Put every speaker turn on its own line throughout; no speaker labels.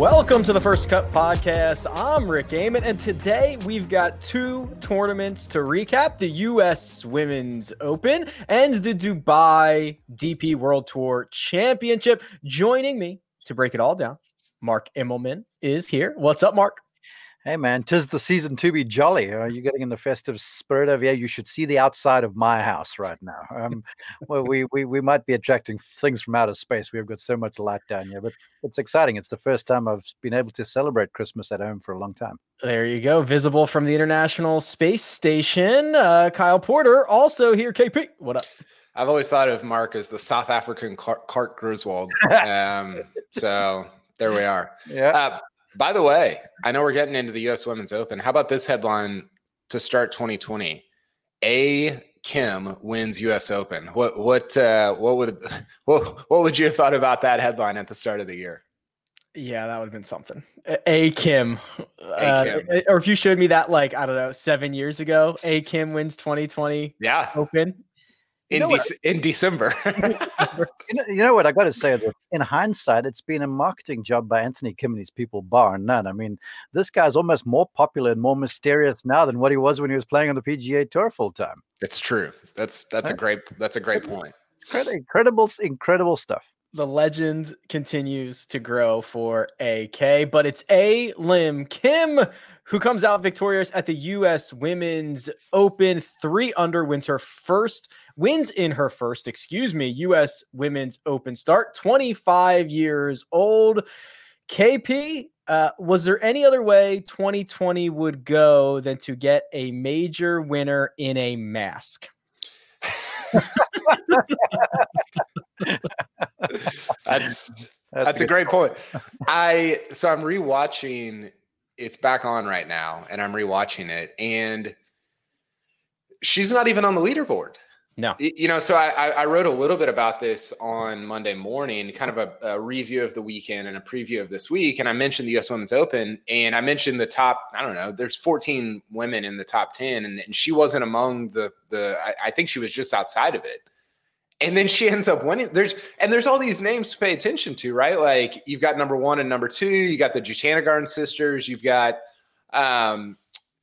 Welcome to the First Cut Podcast. I'm Rick Gehman, and today we've got two tournaments to recap the U.S. Women's Open and the Dubai DP World Tour Championship. Joining me to break it all down, Mark Immelman is here. What's up, Mark?
Hey man, tis the season to be jolly. Are you getting in the festive spirit of yeah? You should see the outside of my house right now. Um, well, we, we we might be attracting things from outer space. We've got so much light down here, but it's exciting. It's the first time I've been able to celebrate Christmas at home for a long time.
There you go, visible from the International Space Station. Uh, Kyle Porter also here. KP, what up?
I've always thought of Mark as the South African Clark Griswold. Um, so there we are.
Yeah.
Uh, by the way, I know we're getting into the U.S. Women's Open. How about this headline to start 2020? A Kim wins U.S. Open. What what uh, what would what what would you have thought about that headline at the start of the year?
Yeah, that would have been something. A Kim,
A Kim.
Uh, or if you showed me that like I don't know seven years ago, A Kim wins 2020
Yeah,
Open.
In
what?
In December.
You know, you know what? I got to say that in hindsight, it's been a marketing job by Anthony Kim and his people, bar none. I mean, this guy's almost more popular and more mysterious now than what he was when he was playing on the PGA Tour full time.
it's true. That's that's a great that's a great point.
It's incredible, incredible stuff.
The legend continues to grow for AK, but it's A Lim Kim who comes out victorious at the US Women's Open. Three under wins her first, wins in her first, excuse me, US Women's Open start. 25 years old. KP, uh, was there any other way 2020 would go than to get a major winner in a mask?
That's That's, a great point. I so I'm rewatching. It's back on right now, and I'm rewatching it, and she's not even on the leaderboard.
No.
You know, so I, I I wrote a little bit about this on Monday morning, kind of a, a review of the weekend and a preview of this week. And I mentioned the U.S. Women's Open, and I mentioned the top. I don't know. There's 14 women in the top 10, and, and she wasn't among the the. I, I think she was just outside of it. And then she ends up winning. There's and there's all these names to pay attention to, right? Like you've got number one and number two. You got the Korda sisters. You've got um,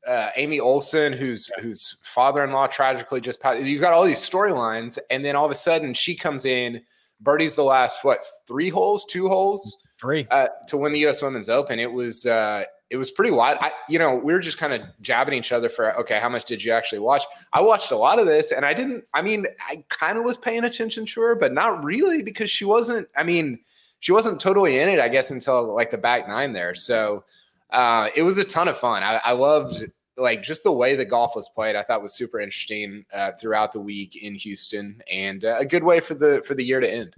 uh, Amy Olson, whose whose father-in-law tragically just passed. You've got all these storylines, and then all of a sudden she comes in, birdies the last what three holes, two holes
Three.
uh, to win the U.S. Women's Open. It was uh, it was pretty wild. I, you know, we were just kind of jabbing each other for okay, how much did you actually watch? I watched a lot of this, and I didn't. I mean, I kind of was paying attention to her, but not really because she wasn't. I mean, she wasn't totally in it, I guess, until like the back nine there. So uh, it was a ton of fun. I, I loved like just the way the golf was played. I thought was super interesting uh, throughout the week in Houston, and uh, a good way for the for the year to end.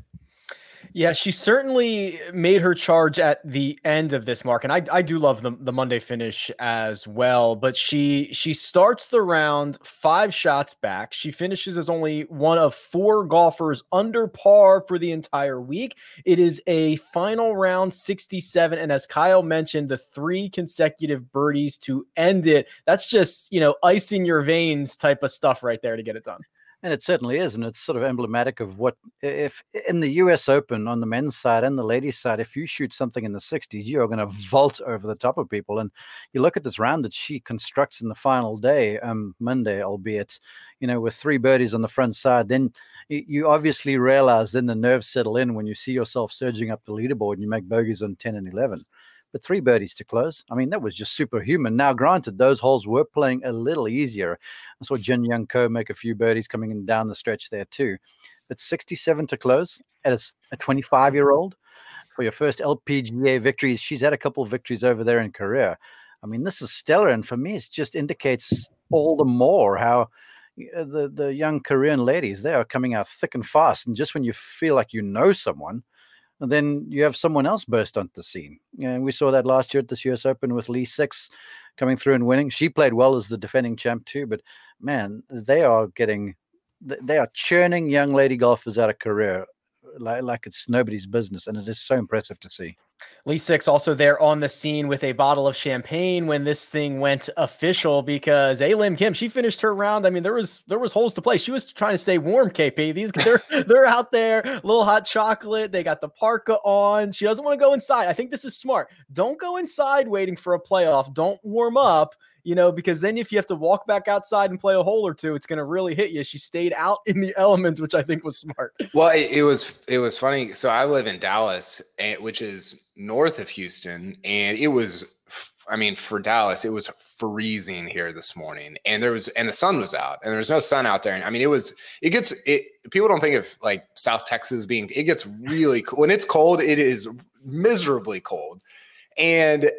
Yeah, she certainly made her charge at the end of this mark, and I, I do love the, the Monday finish as well. But she she starts the round five shots back. She finishes as only one of four golfers under par for the entire week. It is a final round 67, and as Kyle mentioned, the three consecutive birdies to end it. That's just you know icing your veins type of stuff right there to get it done.
And it certainly is, and it's sort of emblematic of what if in the U.S. Open on the men's side and the ladies' side, if you shoot something in the 60s, you are going to vault over the top of people. And you look at this round that she constructs in the final day, um, Monday, albeit, you know, with three birdies on the front side, then you obviously realize then the nerves settle in when you see yourself surging up the leaderboard and you make bogeys on 10 and 11 but three birdies to close. I mean, that was just superhuman. Now, granted, those holes were playing a little easier. I saw Jin Young Ko make a few birdies coming in down the stretch there too. But 67 to close, it's a 25 year old for your first LPGA victories. She's had a couple of victories over there in Korea. I mean, this is stellar, and for me, it just indicates all the more how uh, the the young Korean ladies they are coming out thick and fast. And just when you feel like you know someone, and then you have someone else burst onto the scene. And we saw that last year at this US Open with Lee Six coming through and winning. She played well as the defending champ too, but man, they are getting they are churning young lady golfers out of Korea like, like it's nobody's business, and it is so impressive to see.
Lee Six also there on the scene with a bottle of champagne when this thing went official because A Lim Kim she finished her round. I mean there was there was holes to play. She was trying to stay warm. KP these they're they're out there, little hot chocolate. They got the parka on. She doesn't want to go inside. I think this is smart. Don't go inside waiting for a playoff. Don't warm up you know, because then if you have to walk back outside and play a hole or two, it's going to really hit you. She stayed out in the elements, which I think was smart.
Well, it, it was it was funny. So I live in Dallas, which is north of Houston, and it was, I mean, for Dallas, it was freezing here this morning, and there was and the sun was out, and there was no sun out there. And I mean, it was it gets it. People don't think of like South Texas being it gets really cold when it's cold. It is miserably cold, and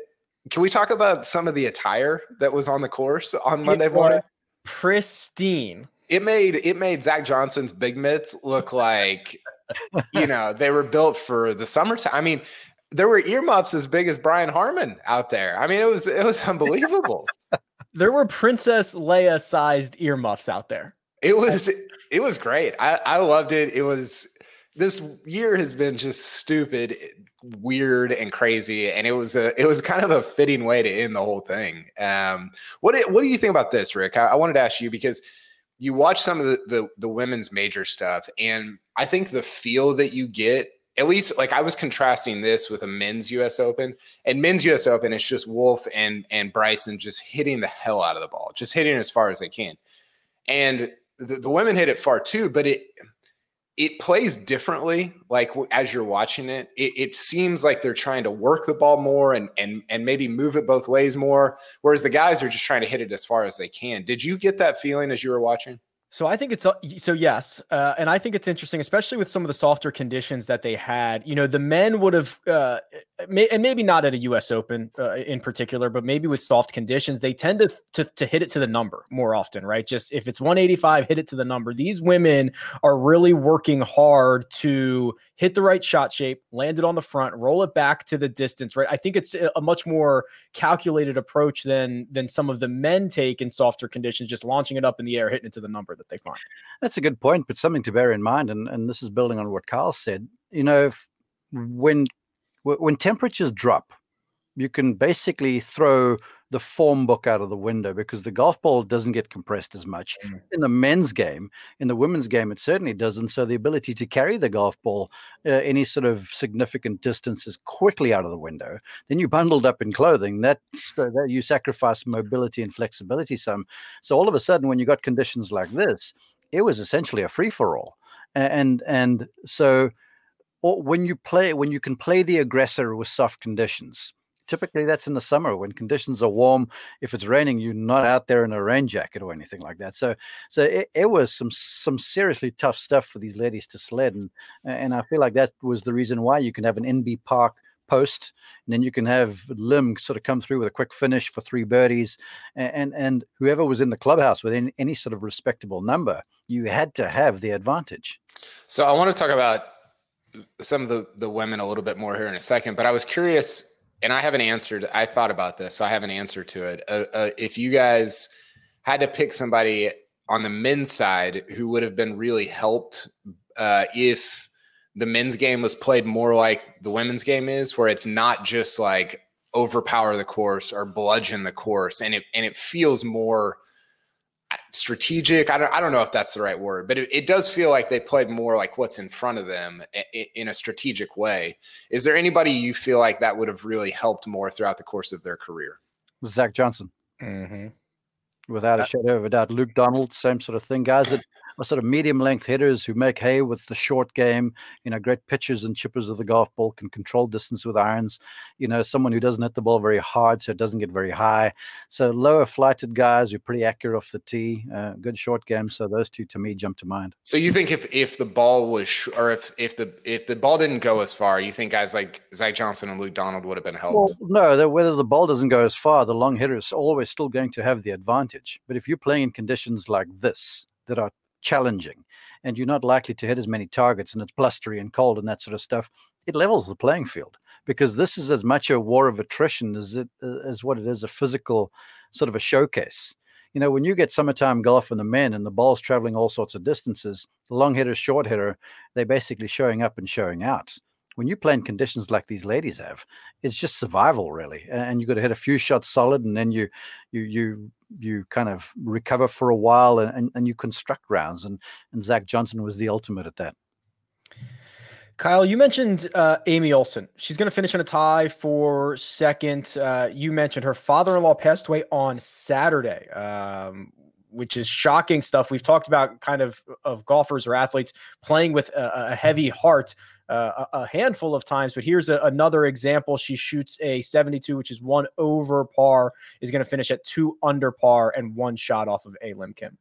can we talk about some of the attire that was on the course on Monday morning?
Pristine.
It made it made Zach Johnson's big mitts look like you know they were built for the summertime. I mean, there were earmuffs as big as Brian Harman out there. I mean, it was it was unbelievable.
there were Princess Leia sized earmuffs out there.
It was it was great. I I loved it. It was this year has been just stupid weird and crazy and it was a it was kind of a fitting way to end the whole thing um what do, what do you think about this rick I, I, wanted to ask you because you watch some of the, the the women's major stuff and i think the feel that you get at least like i was contrasting this with a men's us open and men's us open it's just Wolff and and bryson just hitting the hell out of the ball just hitting as far as they can. And the, the women hit it far too but it it plays differently like as you're watching it, it it seems like they're trying to work the ball more and and and maybe move it both ways more whereas the guys are just trying to hit it as far as they can. Did you get that feeling as you were watching
so I think it's uh, so yes, uh, and I think it's interesting, especially with some of the softer conditions that they had. You know, the men would have, uh, may, and maybe not at a U.S. Open uh, in particular, but maybe with soft conditions, they tend to, to to hit it to the number more often, right? Just if it's 185, hit it to the number. These women are really working hard to hit the right shot shape, land it on the front, roll it back to the distance, right? I think it's a much more calculated approach than than some of the men take in softer conditions, just launching it up in the air, hitting it to the number that they find.
That's a good point, but something to bear in mind, and, and this is building on what Kyle said. You know, if, when when temperatures drop, you can basically throw the form book out of the window because the golf ball doesn't get compressed as much mm. in the men's game. In the women's game, it certainly doesn't. So the ability to carry the golf ball uh, any sort of significant distance is quickly out of the window. Then you bundled up in clothing. That, uh, that you sacrifice mobility and flexibility some. So all of a sudden, when you got conditions like this, it was essentially a free for all. And and so when you play when you can play the aggressor with soft conditions typically that's in the summer when conditions are warm. If it's raining, you're not out there in a rain jacket or anything like that. So, so it, it was some some seriously tough stuff for these ladies to sled, and and I feel like that was the reason why you can have an Inbee Park post, and then you can have Lim sort of come through with a quick finish for three birdies, and and, and whoever was in the clubhouse with any, any sort of respectable number, you had to have the advantage.
So I want to talk about some of the the women a little bit more here in a second, but I was curious and I haven't answered. I thought about this, so I have an answer to it. Uh, uh, if you guys had to pick somebody on the men's side who would have been really helped uh, if the men's game was played more like the women's game is, where it's not just like overpower the course or bludgeon the course, and it and it feels more strategic. I don't, I don't know if that's the right word, but it, it, does feel like they played more like what's in front of them in, in a strategic way. Is there anybody you feel like that would have really helped more throughout the course of their career?
Zach Johnson.
Mm-hmm.
Without a shadow of a doubt. Luke Donald, same sort of thing. Guys that are sort of medium length hitters who make hay with the short game. You know, great pitchers and chippers of the golf ball can control distance with irons. You know, someone who doesn't hit the ball very hard, so it doesn't get very high. So lower flighted guys who are pretty accurate off the tee, uh, good short game. So those two to me jump to mind.
So you think if if the ball was sh- or if if the if the ball didn't go as far, you think guys like Zach Johnson and Luke Donald would have been helped?
Well, no, the, whether the ball doesn't go as far, the long hitter is always still going to have the advantage. But if you're playing in conditions like this that are challenging and you're not likely to hit as many targets and it's blustery and cold and that sort of stuff, it levels the playing field because this is as much a war of attrition as it uh, as what it is a physical sort of a showcase. You know, when you get summertime golf and the men and the ball's traveling all sorts of distances, long hitter, short hitter, they're basically showing up and showing out. When you play in conditions like these ladies have, it's just survival really, and you've got to hit a few shots solid, and then you you you you kind of recover for a while, and and you construct rounds. And and Zach Johnson was the ultimate at that.
Kyle, you mentioned uh, Amy Olson. She's going to finish in a tie for second. Uh, you mentioned her father in law passed away on Saturday, um, which is shocking stuff. We've talked about kind of of golfers or athletes playing with a, a heavy heart uh, a, handful of times, but here's a, another example. She shoots a 72, which is one over par, is going to finish at two under par and one shot off of A. Lim Kim.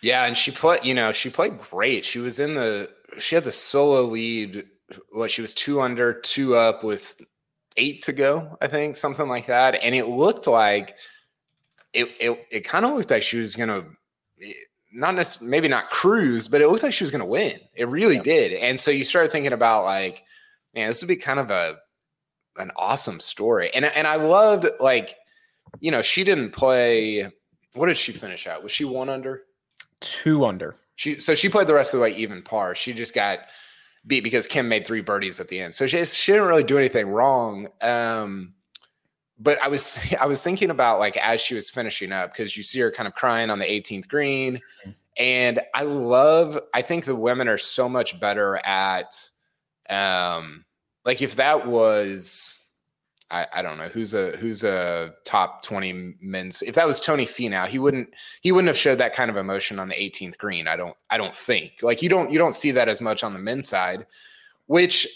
Yeah, and she put, you know, she played great. She was in the she had the solo lead. What she was two under, two up with eight to go, I think, something like that. And it looked like it it, it kind of looked like she was gonna not necessarily maybe not cruise, but it looked like she was gonna win. It really yeah. did. And so you started thinking about like, man, this would be kind of a an awesome story. And and I loved like, you know, she didn't play. What did she finish out? Was she one under?
Two under.
She so she played the rest of the way even par. She just got beat because Kim made three birdies at the end. So she she didn't really do anything wrong. Um, but I was th- I was thinking about like as she was finishing up because you see her kind of crying on the 18th green, mm-hmm. and I love. I think the women are so much better at, um, like if that was I, I don't know who's a who's a top 20 men's if that was Tony Finau he wouldn't he wouldn't have showed that kind of emotion on the 18th green I don't I don't think like you don't you don't see that as much on the men's side which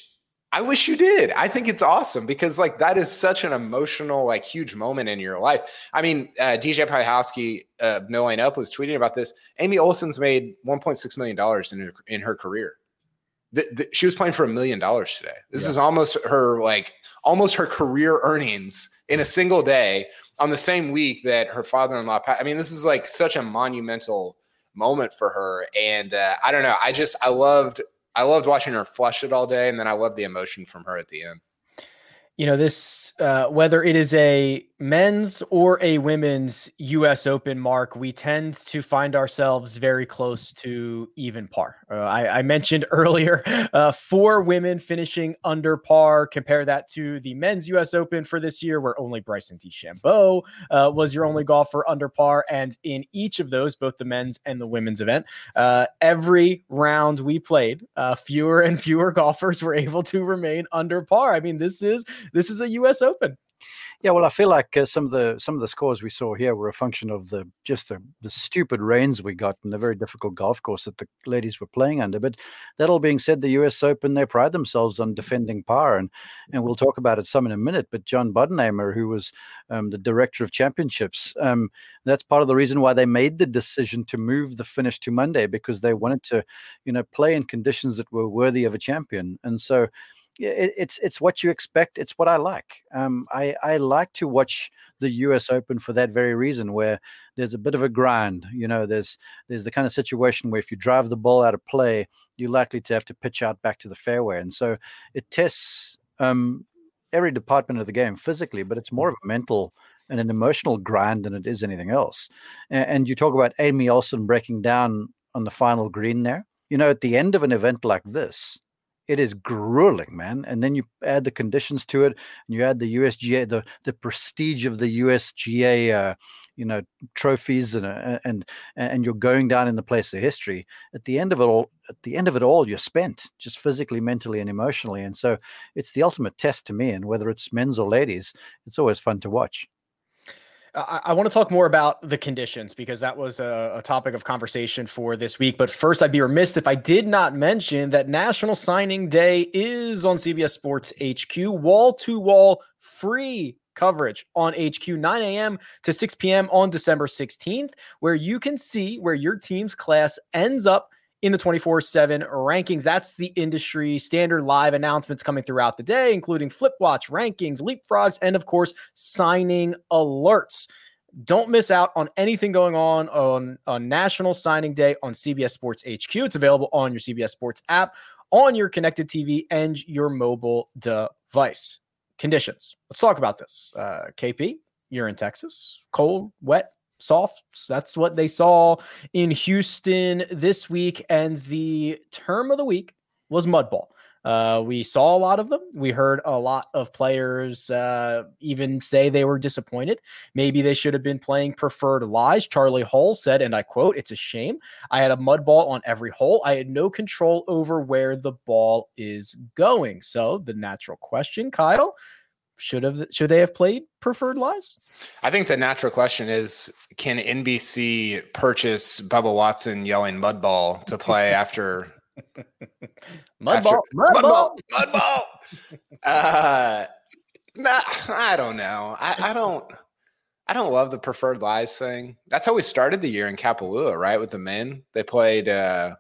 I wish you did I think it's awesome because like that is such an emotional like huge moment in your life I mean uh, DJ Piehowski uh, No Laying Up was tweeting about this Amy Olson's made 1.6 million dollars in her, in her career the, the, she was playing for a million dollars today this yeah. is almost her like almost her career earnings in a single day on the same week that her father-in-law I mean, this is like such a monumental moment for her. And uh, I don't know. I just I loved I loved watching her flush it all day, and then I loved the emotion from her at the end.
You know this uh, whether it is a men's or a women's us open mark we tend to find ourselves very close to even par uh, I, I, mentioned earlier uh, four women finishing under par compare that to the men's us open for this year where only bryson DeChambeau uh, was your only golfer under par and in each of those both the men's and the women's event uh, every round we played uh, fewer and fewer golfers were able to remain under par i mean this is this is a U.S. Open.
Yeah, well, I feel like uh, some of the some of the scores we saw here were a function of the just the, the stupid rains we got and the very difficult golf course that the ladies were playing under. But that all being said, the U.S. Open they pride themselves on defending par, and and we'll talk about it some in a minute. But John Bodenhamer, who was um, the director of championships, um, that's part of the reason why they made the decision to move the finish to Monday because they wanted to, you know, play in conditions that were worthy of a champion, and so it, it's it's what you expect. It's what I like. Um, I I like to watch the U.S. Open for that very reason, where there's a bit of a grind. You know, there's there's the kind of situation where if you drive the ball out of play, you're likely to have to pitch out back to the fairway, and so it tests um, every department of the game physically, but it's more of a mental and an emotional grind than it is anything else. And, and you talk about Amy Olson breaking down on the final green there. You know, at the end of an event like this, it is grueling, man. And then you add the conditions to it, and you add the USGA, the the prestige of the USGA, uh, you know, trophies, and uh, and and you're going down in the place of history. At the end of it all, at the end of it all, you're spent, just physically, mentally, and emotionally. And so, it's the ultimate test to me. And whether it's men's or ladies, it's always fun to watch.
I, I want to talk more about the conditions because that was a, a, topic of conversation for this week. But first, I'd be remiss if I did not mention that National Signing Day is on CBS Sports HQ, wall to wall free coverage on HQ 9 a.m. to 6 p.m. on December 16th, where you can see where your team's class ends up in the 24 7 rankings. That's the industry standard live announcements coming throughout the day, including flip watch rankings, leapfrogs, and of course, signing alerts. Don't miss out on anything going on on, on National Signing Day on CBS Sports HQ. It's available on your CBS Sports app, on your connected TV, and your mobile device. Conditions. Let's talk about this. Uh, KP, you're in Texas. Cold, wet, soft. That's what they saw in Houston this week. And the term of the week was mudball. Uh, we saw a lot of them. We heard a lot of players uh, even say they were disappointed. Maybe they should have been playing preferred lies. Charley Hull said, and I quote, It's a shame. I had a mud ball on every hole. I had no control over where the ball is going. So the natural question, Kyle, should have should they have played preferred lies?
I think the natural question is can NBC purchase Bubba Watson yelling mudball to play after
mudball
mudball mudball uh nah, I don't know. I, I don't I don't love the preferred lies thing. That's how we started the year in Kapalua, right? With the men. They played uh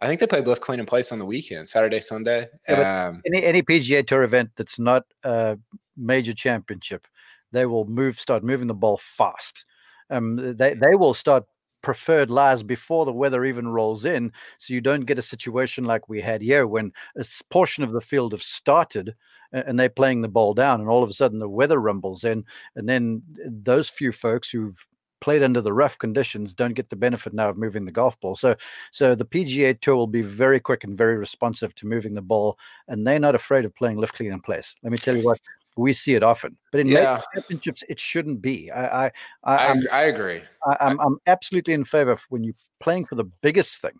I think they played lift, clean, and place on the weekend, Saturday, Sunday.
Yeah, um, any any PGA Tour event that's not a major championship, they will move, start moving the ball fast. Um, they they will start preferred lies before the weather even rolls in, so you don't get a situation like we had here when a portion of the field have started and they're playing the ball down, and all of a sudden the weather rumbles in, and then those few folks who've played under the rough conditions don't get the benefit now of moving the golf ball. So so the PGA Tour will be very quick and very responsive to moving the ball, and they're not afraid of playing lift, clean, in place. Let me tell you what. We see it often, but in yeah. championships, it shouldn't be. I, I,
I, I agree.
I, I'm, I'm absolutely in favor of when you're playing for the biggest thing,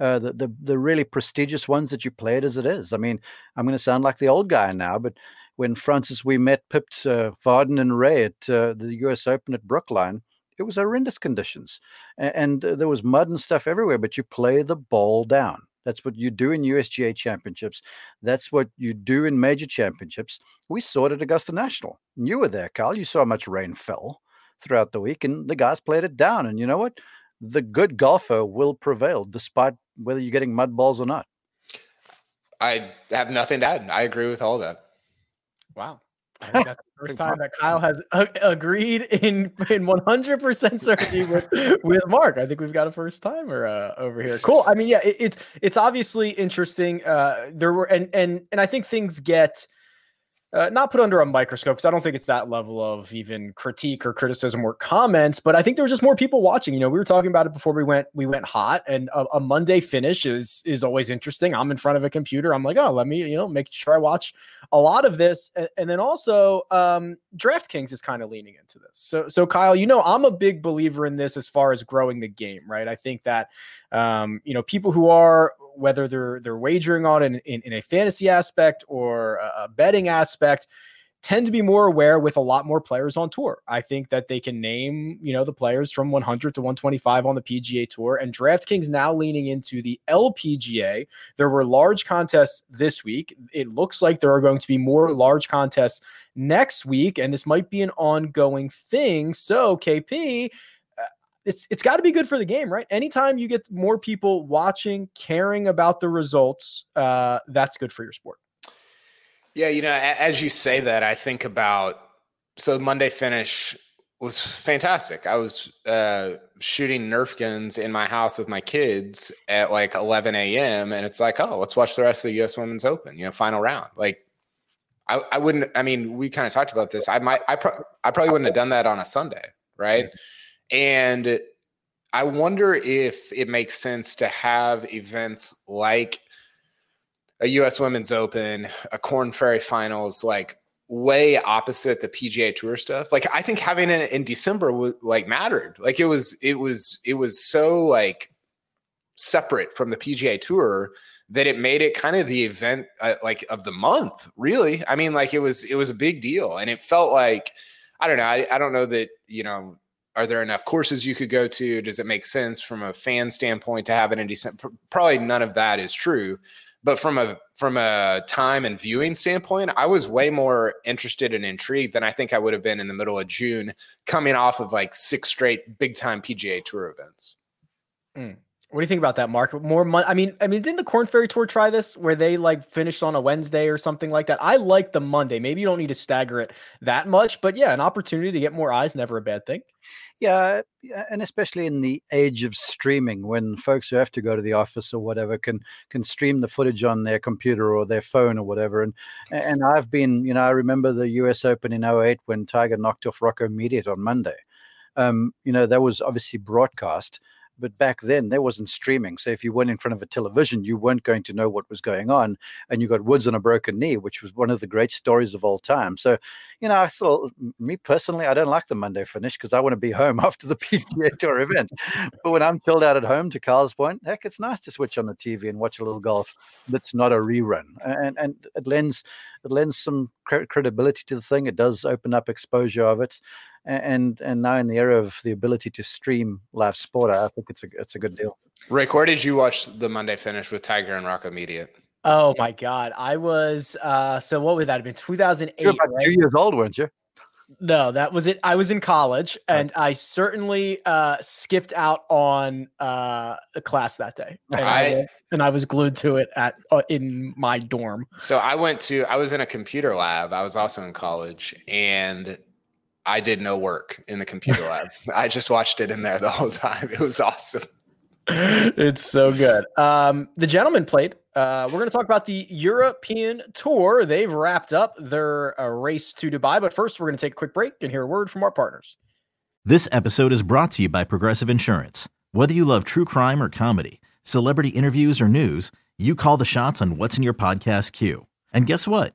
uh, the, the the really prestigious ones that you play it as it is. I mean, I'm going to sound like the old guy now, but when Francis Ouimet pipped uh, Vardon and Ray at uh, the U.S. Open at Brookline, it was horrendous conditions, and, and uh, there was mud and stuff everywhere. But you play the ball down. That's what you do in USGA championships. That's what you do in major championships. We saw it at Augusta National. You were there, Kyle. You saw how much rain fell throughout the week, and the guys played it down. And you know what? The good golfer will prevail, despite whether you're getting mud balls or not.
I have nothing to add. I agree with all that.
Wow. I think that's the first time that Kyle has uh, agreed in in 100% certainty with with Mark. I think we've got a first timer uh, over here. Cool. I mean, yeah, it, it's it's obviously interesting. Uh, there were and and and I think things get uh, not put under a microscope because I don't think it's that level of even critique or criticism or comments. But I think there was just more people watching. You know, we were talking about it before we went we went hot, and a, a, Monday finish is is always interesting. I'm in front of a computer. I'm like, oh, let me you know make sure I watch a lot of this, and, and then also um, DraftKings is kind of leaning into this. So so Kyle, you know, I'm a big believer in this as far as growing the game, right? I think that um, you know people who are whether they're they're wagering on in, in, in a fantasy aspect or a betting aspect tend to be more aware with a lot more players on tour. I think that they can name, you know, the players from 100 to 125 on the PGA Tour and DraftKings now leaning into the LPGA. There were large contests this week. It looks like there are going to be more large contests next week and this might be an ongoing thing. So, KP, it's it's got to be good for the game, right? Anytime you get more people watching, caring about the results, uh, that's good for your sport.
Yeah, you know, as you say that, I think about so Monday finish was fantastic. I was uh, shooting Nerf guns in my house with my kids at like 11 a.m. and it's like, oh, let's watch the rest of the U.S. Women's Open, you know, final round. Like, I, I wouldn't. I mean, we kind of talked about this. I might. I, pro- I probably wouldn't have done that on a Sunday, right? Mm-hmm and I wonder if it makes sense to have events like a US Women's Open, a Corn Ferry Finals, like way opposite the PGA Tour stuff. Like I think having it in December was like mattered. Like it was it was it was so like separate from the PGA Tour that it made it kind of the event uh, like of the month. Really, I mean, like it was it was a big deal, and it felt like I don't know. I, I don't know that, you know, are there enough courses you could go to? Does it make sense from a fan standpoint to have it in December? Probably none of that is true. But from a from a time and viewing standpoint, I was way more interested and intrigued than I think I would have been in the middle of June, coming off of like six straight big time PGA Tour events.
Mm. What do you think about that, Mark? More money? I mean, I mean, didn't the Corn Ferry Tour try this where they like finished on a Wednesday or something like that? I like the Monday. Maybe you don't need to stagger it that much, but yeah, an opportunity to get more eyes, never a bad thing.
Yeah, and especially in the age of streaming, when folks who have to go to the office or whatever can can stream the footage on their computer or their phone or whatever. And and I've been, you know, I remember the U.S. Open in 08 when Tiger knocked off Rocco Mediate on Monday. Um, you know, that was obviously broadcast, but back then there wasn't streaming. So if you weren't in front of a television, you weren't going to know what was going on. And you got Woods on a broken knee, which was one of the great stories of all time. So, you know, I still, me personally, I don't like the Monday finish because I want to be home after the PGA Tour event. But when I'm chilled out at home, to Kyle's point, heck, it's nice to switch on the TV and watch a little golf that's not a rerun. And and it lends it lends some credibility to the thing. It does open up exposure of it and and now in the era of the ability to stream live sport, I think it's a it's a good deal.
Rick, where did you watch the Monday finish with Tiger and Rocco Mediate?
Oh my God, I was uh so what would that have been? Two thousand eight.
Right? Two years old, weren't you?
No, that was it. I was in college, and I certainly uh, skipped out on uh, a class that day, and I, I, and I was glued to it at uh, in my dorm.
So I went to. I was in a computer lab. I was also in college, and I did no work in the computer lab. I just watched it in there the whole time. It was awesome.
It's so good. Um, the gentleman played. Uh, we're going to talk about the European Tour. They've wrapped up their uh, race to Dubai, but first we're going to take a quick break and hear a word from our partners.
This episode is brought to you by Progressive Insurance. Whether you love true crime or comedy, celebrity interviews or news, you call the shots on what's in your podcast queue. And guess what?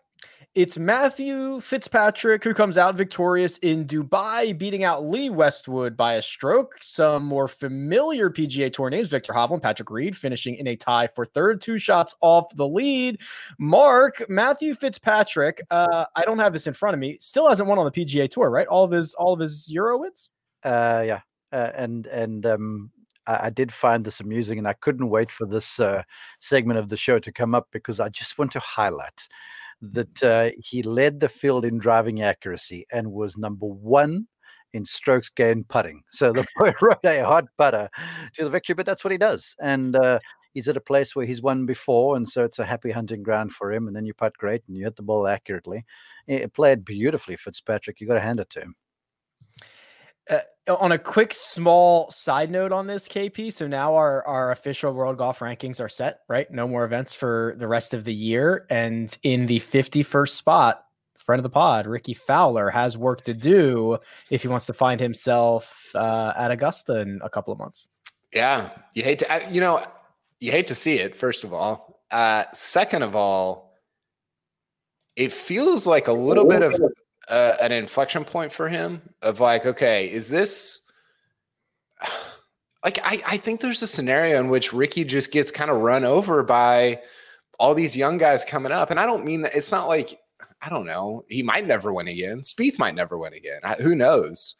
It's Matthew Fitzpatrick who comes out victorious in Dubai, beating out Lee Westwood by a stroke. Some more familiar PGA Tour names Viktor Hovland, Patrick Reed finishing in a tie for third, two shots off the lead. Mark, Matthew Fitzpatrick, uh, I don't have this in front of me, still hasn't won on the PGA Tour, right? All of his all of his Euro wins?
Uh, yeah. Uh, and and um, I, did find this amusing, and I couldn't wait for this uh, segment of the show to come up because I just want to highlight that uh, he led the field in driving accuracy and was number one in strokes gained putting. So the boy rode a hot putter to the victory, but that's what he does. And uh, he's at a place where he's won before, and so it's a happy hunting ground for him. And then you putt great and you hit the ball accurately. It played beautifully, Fitzpatrick. You got to hand it to him.
Uh, on a quick small side note on this KP, so now our our official world golf rankings are set, right? No more events for the rest of the year, and in the 51st spot, friend of the pod, Rickie Fowler has work to do if he wants to find himself uh, at Augusta in a couple of months.
Yeah, you hate to, you know, you hate to see it. First of all, uh, second of all, it feels like a little bit of uh, an inflection point for him of like, okay, is this like I, I think there's a scenario in which Rickie just gets kind of run over by all these young guys coming up. And I don't mean that it's not like I don't know. He might never win again. Spieth might never win again. I, who knows?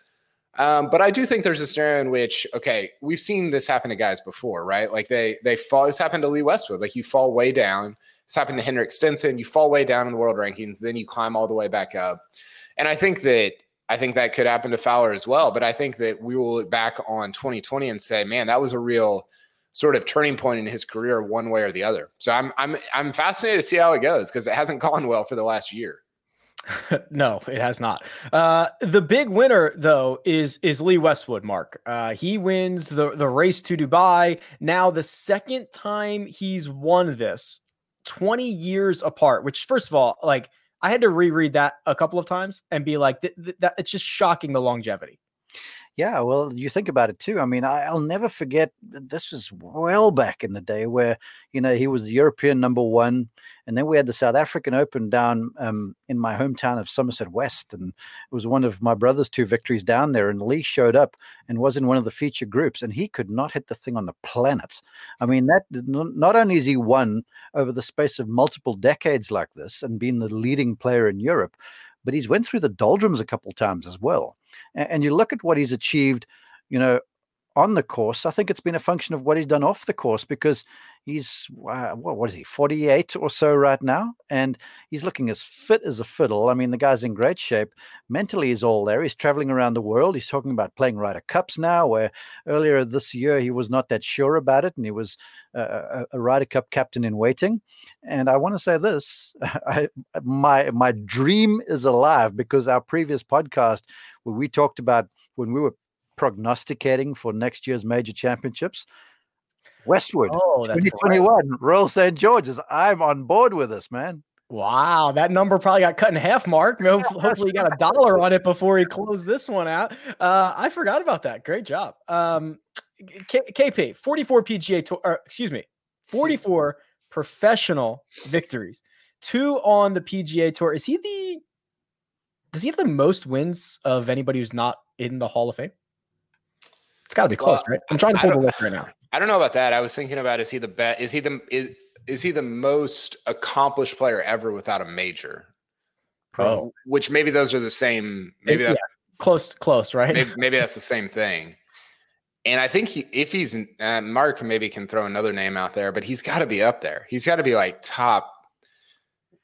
Um, but I do think there's a scenario in which, okay, we've seen this happen to guys before, right? Like they they fall. This happened to Lee Westwood. Like you fall way down. Happened to Henrik Stenson. You fall way down in the world rankings, then you climb all the way back up. And I think that I think that could happen to Fowler as well. But I think that we will look back on 2020 and say, man, that was a real sort of turning point in his career, one way or the other. So I'm I'm I'm fascinated to see how it goes because it hasn't gone well for the last year.
no, it has not. Uh, the big winner though is is Lee Westwood. Mark, uh, he wins the the race to Dubai. Now the second time he's won this, twenty years apart. Which first of all, like I had to reread that a couple of times and be like, th- th- that it's just shocking the longevity.
Yeah, well, you think about it too. I mean, I, will never forget. This was well back in the day where you know he was European number one, and then we had the South African Open down um, in my hometown of Somerset West, and it was one of my brother's two victories down there. And Lee showed up and was in one of the feature groups, and he could not hit the thing on the planet. I mean, that not only is he won over the space of multiple decades like this and been the leading player in Europe, but he's went through the doldrums a couple times as well and, and you look at what he's achieved, you know, on the course, I think it's been a function of what he's done off the course because he's uh, what, what is he 48 or so right now? And he's looking as fit as a fiddle. I mean the guy's in great shape. Mentally he's all there. He's traveling around the world. He's talking about playing Ryder Cups now where earlier this year he was not that sure about it and he was a, a Ryder Cup captain in waiting. And i want to say this I, my my dream is alive because our previous podcast where we talked about when we were prognosticating for next year's major championships Westwood, oh, 2021, right. Royal St. George's. I'm on board with this, man.
Wow, that number probably got cut in half, Mark. Hopefully, you got a dollar on it before he closed this one out. Uh, I forgot about that. Great job. Um, K- KP, 44 PGA tour, or, excuse me, 44 professional victories, two on the PGA tour. Is he the, does he have the most wins of anybody who's not in the Hall of Fame? It's got to be close, well, right? I'm trying to pull the list right now.
I don't know about that. I was thinking about is he the best? Is he the is is he the most accomplished player ever without a major? Oh. Which maybe those are the same. Maybe that's yeah.
close, close, right?
Maybe, maybe, that's the same thing. And I think he, if he's uh, Mark, maybe can throw another name out there, but he's got to be up there. He's got to be like top.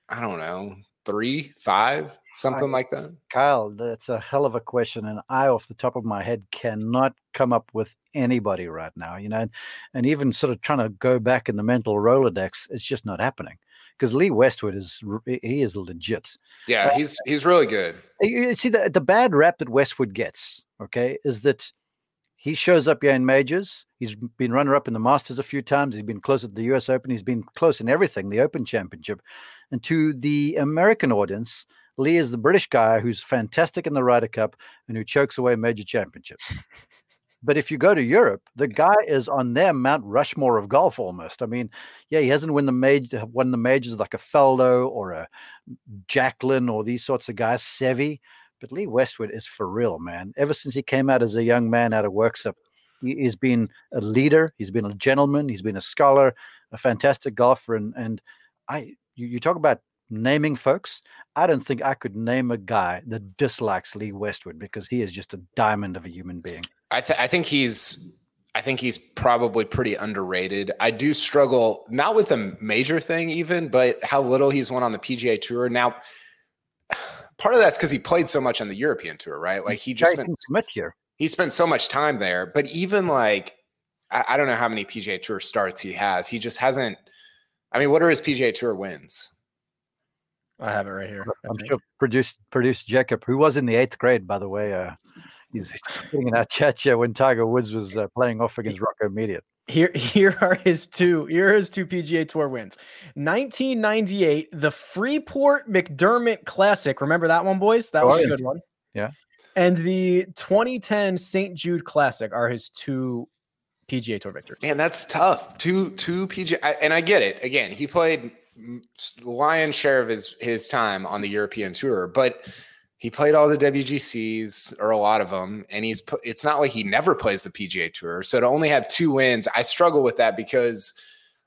I don't know, three, five, something I, like that.
Kyle, that's a hell of a question, and I, off the top of my head, cannot come up with anybody right now, you know, and even sort of trying to go back in the mental Rolodex, it's just not happening because Lee Westwood is he is legit.
Yeah, he's he's really good.
You see the the bad rap that Westwood gets, okay, is that he shows up here in majors. He's been runner up in the Masters a few times. He's been close at the U.S. Open. He's been close in everything, the Open Championship. And to the American audience, Lee is the British guy who's fantastic in the Ryder Cup and who chokes away major championships. But if you go to Europe, the guy is on their Mount Rushmore of golf almost. I mean, yeah, he hasn't won the major, won the majors like a Faldo or a Jacklin or these sorts of guys, Seve. But Lee Westwood is for real, man. Ever since he came out as a young man out of Worksop, uh, he's been a leader. He's been a gentleman. He's been a scholar, a fantastic golfer. And and I, you, you talk about naming folks. I don't think I could name a guy that dislikes Lee Westwood because he is just a diamond of a human being.
I, th- I think he's I think he's probably pretty underrated. I do struggle not with the major thing even, but how little he's won on the PGA Tour. Now, part of that's because he played so much on the European Tour, right? Like he just spent
Smith here.
He spent so much time there, but even like I, I don't know how many PGA Tour starts he has. He just hasn't. I mean, what are his PGA Tour wins?
I have it right here.
I'm sure produced produced Jacob, who was in the eighth grade, by the way. Uh, he's putting in our chat here when Tiger Woods was uh, playing off against Rocco Mediate.
Here, here are his two. Here are his two PGA Tour wins. 1998, the Freeport McDermott Classic. Remember that one, boys? That oh, was a good one.
Yeah.
And the 2010 St. Jude Classic are his two PGA Tour victories.
Man, that's tough. Two, two PGA, and I get it. Again, he played lion's share of his his time on the European tour, but he played all the WGCs or a lot of them, and he's it's not like he never plays the PGA Tour. So to only have two wins, I struggle with that because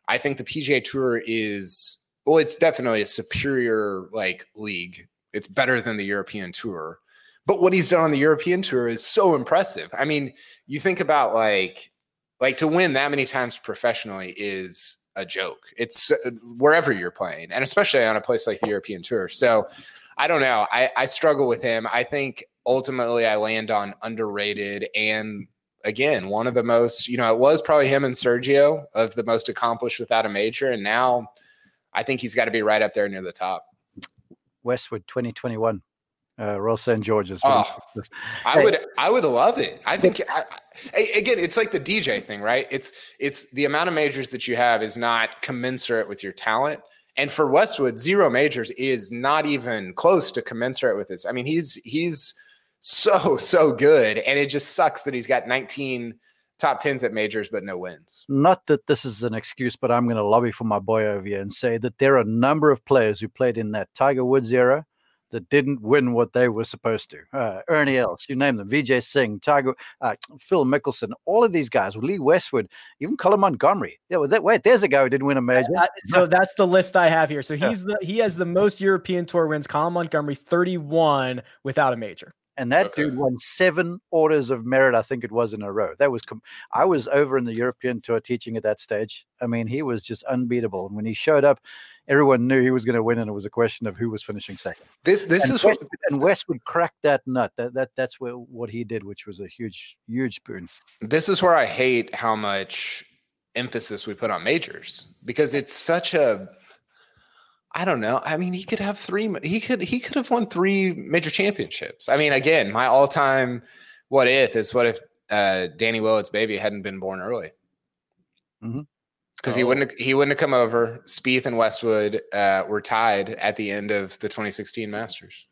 I think the PGA Tour is well, it's definitely a superior like league. It's better than the European Tour. But what he's done on the European Tour is so impressive. I mean, you think about like like to win that many times professionally is a joke. It's uh, wherever you're playing, and especially on a place like the European Tour. So I don't know. I, I struggle with him. I think ultimately I land on underrated and again, one of the most, you know, it was probably him and Sergio of the most accomplished without a major. And now I think he's got to be right up there near the top.
Westwood 2021. Uh, Royal St. George's.
Oh, I would, I would love it. I think, I, I, again, it's like the DJ thing, right? It's, it's the amount of majors that you have is not commensurate with your talent. And for Westwood, zero majors is not even close to commensurate with this. I mean, he's, he's, so so good, and it just sucks that he's got 19 top tens at majors but no wins.
Not that this is an excuse, but I'm going to lobby for my boy over here and say that there are a number of players who played in that Tiger Woods era that didn't win what they were supposed to. Uh, Ernie Els, you name them, Vijay Singh, Tiger, uh, Phil Mickelson, all of these guys, Lee Westwood, even Colin Montgomerie. Yeah, well, that, wait, there's a guy who didn't win a major. Uh,
so that's the list I have here. So he's the he has the most European Tour wins. Colin Montgomerie, 31 without a major
and that okay. dude won seven orders of merit i think it was in a row that was com- i was over in the european tour teaching at that stage i mean he was just unbeatable and when he showed up everyone knew he was going to win and it was a question of who was finishing second
this this
and
is
West, what and westwood cracked that nut that, that that's what, what he did which was a huge huge boon
this is where i hate how much emphasis we put on majors because it's such a I don't know. I mean, he could have three. He could he could have won three major championships. I mean, again, my all time what if is what if uh, Danny Willett's baby hadn't been born early. Because oh. he wouldn't have, he wouldn't have come over. Spieth and Westwood uh, were tied at the end of the 2016 Masters.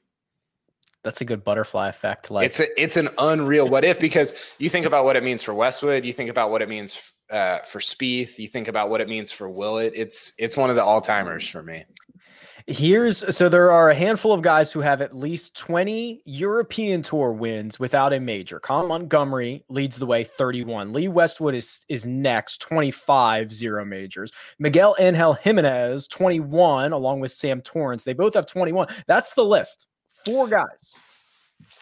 That's a good butterfly effect. Like
it's a, it's an unreal what if because you think about what it means for Westwood, you think about what it means uh, for Spieth, you think about what it means for Willett. It's it's one of the all timers for me.
Here's so there are a handful of guys who have at least 20 European Tour wins without a major. Colin Montgomerie leads the way, 31. Lee Westwood is is next, 25 zero majors. Miguel Angel Jimenez, 21, along with Sam Torrance. They both have 21. That's the list. Four guys.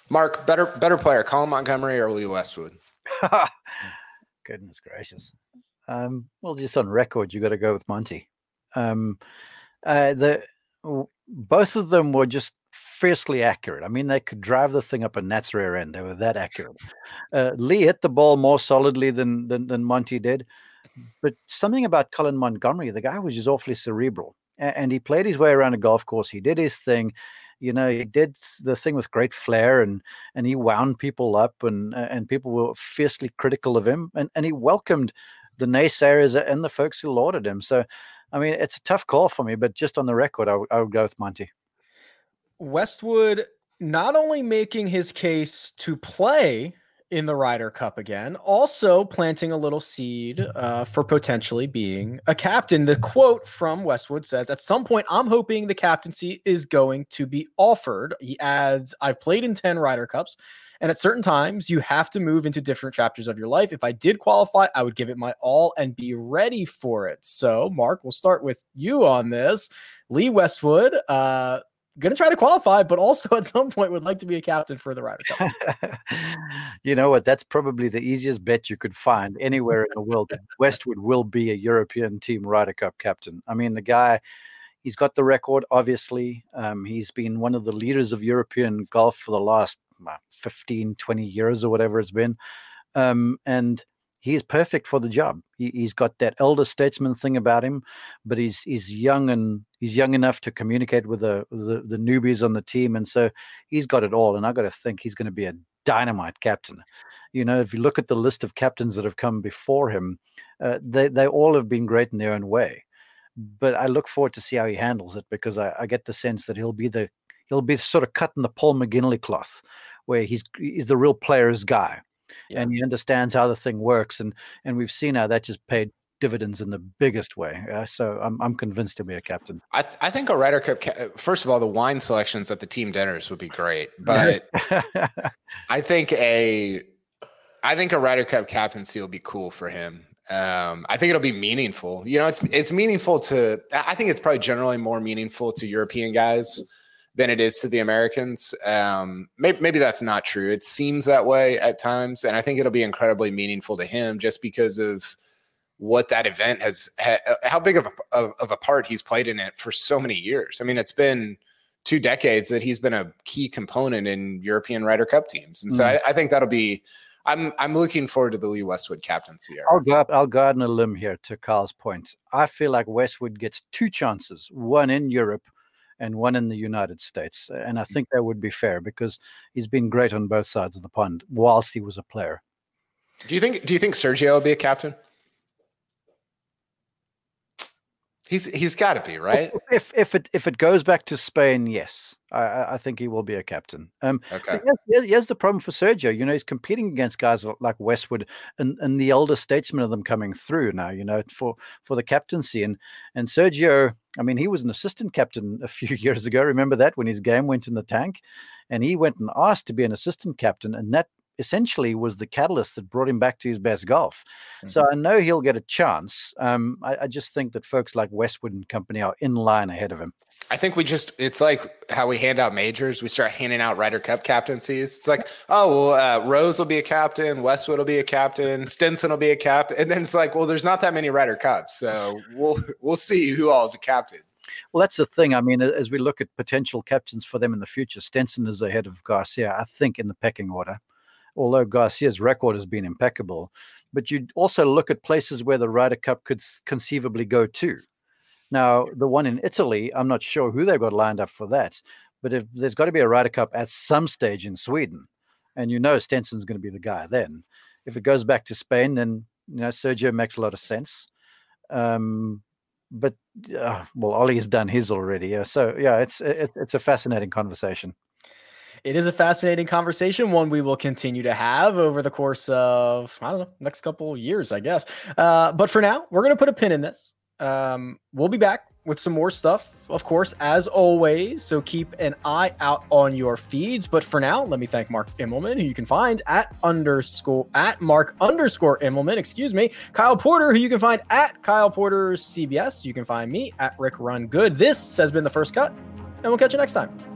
Mark, better better player, Colin Montgomerie or Lee Westwood?
Goodness gracious. Um, well, just on record, you got to go with Monty. Um, uh, the both of them were just fiercely accurate. I mean, they could drive the thing up a Nats rear end. They were that accurate. Uh, Lee hit the ball more solidly than, than, than Monty did, but something about Colin Montgomerie, the guy was just awfully cerebral, and, and he played his way around a golf course. He did his thing. You know, he did the thing with great flair, and and he wound people up, and and people were fiercely critical of him, and and he welcomed the naysayers and the folks who lauded him. So I mean, it's a tough call for me, but just on the record, I, w- I would go with Monty.
Westwood not only making his case to play in the Ryder Cup again, also planting a little seed uh, for potentially being a captain. The quote from Westwood says, At some point, I'm hoping the captaincy is going to be offered. He adds, I've played in 10 Ryder Cups. And at certain times, you have to move into different chapters of your life. If I did qualify, I would give it my all and be ready for it. So, Mark, we'll start with you on this. Lee Westwood, uh, going to try to qualify, but also at some point would like to be a captain for the Ryder Cup.
you know what? That's probably the easiest bet you could find anywhere in the world. Westwood will be a European team Ryder Cup captain. I mean, the guy. He's got the record, obviously. Um, he's been one of the leaders of European golf for the last 15, 20 years or whatever it's been. Um, and he's perfect for the job. He, has got that elder statesman thing about him, but he's he's young and he's young enough to communicate with the, the, the newbies on the team, and so he's got it all. And I got to think he's going to be a dynamite captain. You know, if you look at the list of captains that have come before him, uh, they they all have been great in their own way. But I look forward to see how he handles it because I, I get the sense that he'll be the he'll be sort of cutting the Paul McGinley cloth, where he's he's the real player's guy, yeah. and he understands how the thing works, and and we've seen how that just paid dividends in the biggest way. Uh, so I'm I'm convinced to be a captain.
I th- I think a Ryder Cup. Ca- First of all, the wine selections at the team dinners would be great, but I think a I think a Ryder Cup captaincy will be cool for him. Um, I think it'll be meaningful. You know, it's it's meaningful to. I think it's probably generally more meaningful to European guys than it is to the Americans. Um, maybe, maybe that's not true. It seems that way at times, and I think it'll be incredibly meaningful to him just because of what that event has, ha, how big of a, of, of a part he's played in it for so many years. I mean, it's been two decades that he's been a key component in European Ryder Cup teams, and so
Mm.
I, I think that'll be. I'm I'm looking forward to the Lee Westwood captaincy.
I'll go up, I'll go out on a limb here to Kyle's point. I feel like Westwood gets two chances, one in Europe and one in the United States. And I think that would be fair because he's been great on both sides of the pond whilst he was a player.
Do you think? Do you think Sergio will be a captain? He's he's got to be right.
If if it if it goes back to Spain, yes, I- I, think he will be a captain. Um,
Okay.
here's- here's the problem for Sergio. You know, he's competing against guys like Westwood and, and the older statesmen of them coming through now. You know, for for the captaincy and and Sergio. I mean, he was an assistant captain a few years ago. Remember that when his game went in the tank, and he went and asked to be an assistant captain, and that essentially was the catalyst that brought him back to his best golf. So I know he'll get a chance. Um, I, I just think that folks like Westwood and company are in line ahead of him.
I think we just, it's like how we hand out majors. We start handing out Ryder Cup captaincies. It's like, oh, well, uh, Rose will be a captain, Westwood will be a captain, Stenson will be a captain. And then it's like, well, there's not that many Ryder Cups. So we'll, we'll see who all is a captain.
Well, that's the thing. I mean, as we look at potential captains for them in the future, Stenson is ahead of Garcia, I think, in the pecking order. Although Garcia's record has been impeccable, but you also look at places where the Ryder Cup could conceivably go to. Now, the one in Italy, I'm not sure who they've got lined up for that, but if there's got to be a Ryder Cup at some stage in Sweden, and you know Stenson's going to be the guy then. If it goes back to Spain, then you know Sergio makes a lot of sense. Um, but uh, well, Ollie's done his already. Yeah. So yeah, it's it, it's a fascinating conversation.
It is a fascinating conversation, one we will continue to have over the course of, I don't know, next couple years, I guess. Uh, but for now, we're going to put a pin in this. Um, we'll be back with some more stuff, of course, as always. So keep an eye out on your feeds. But for now, let me thank Mark Immelman, who you can find at underscore at Mark underscore Immelman, excuse me. Kyle Porter, who you can find at Kyle Porter CBS. You can find me at Rick Run Good. This has been the first cut, and we'll catch you next time.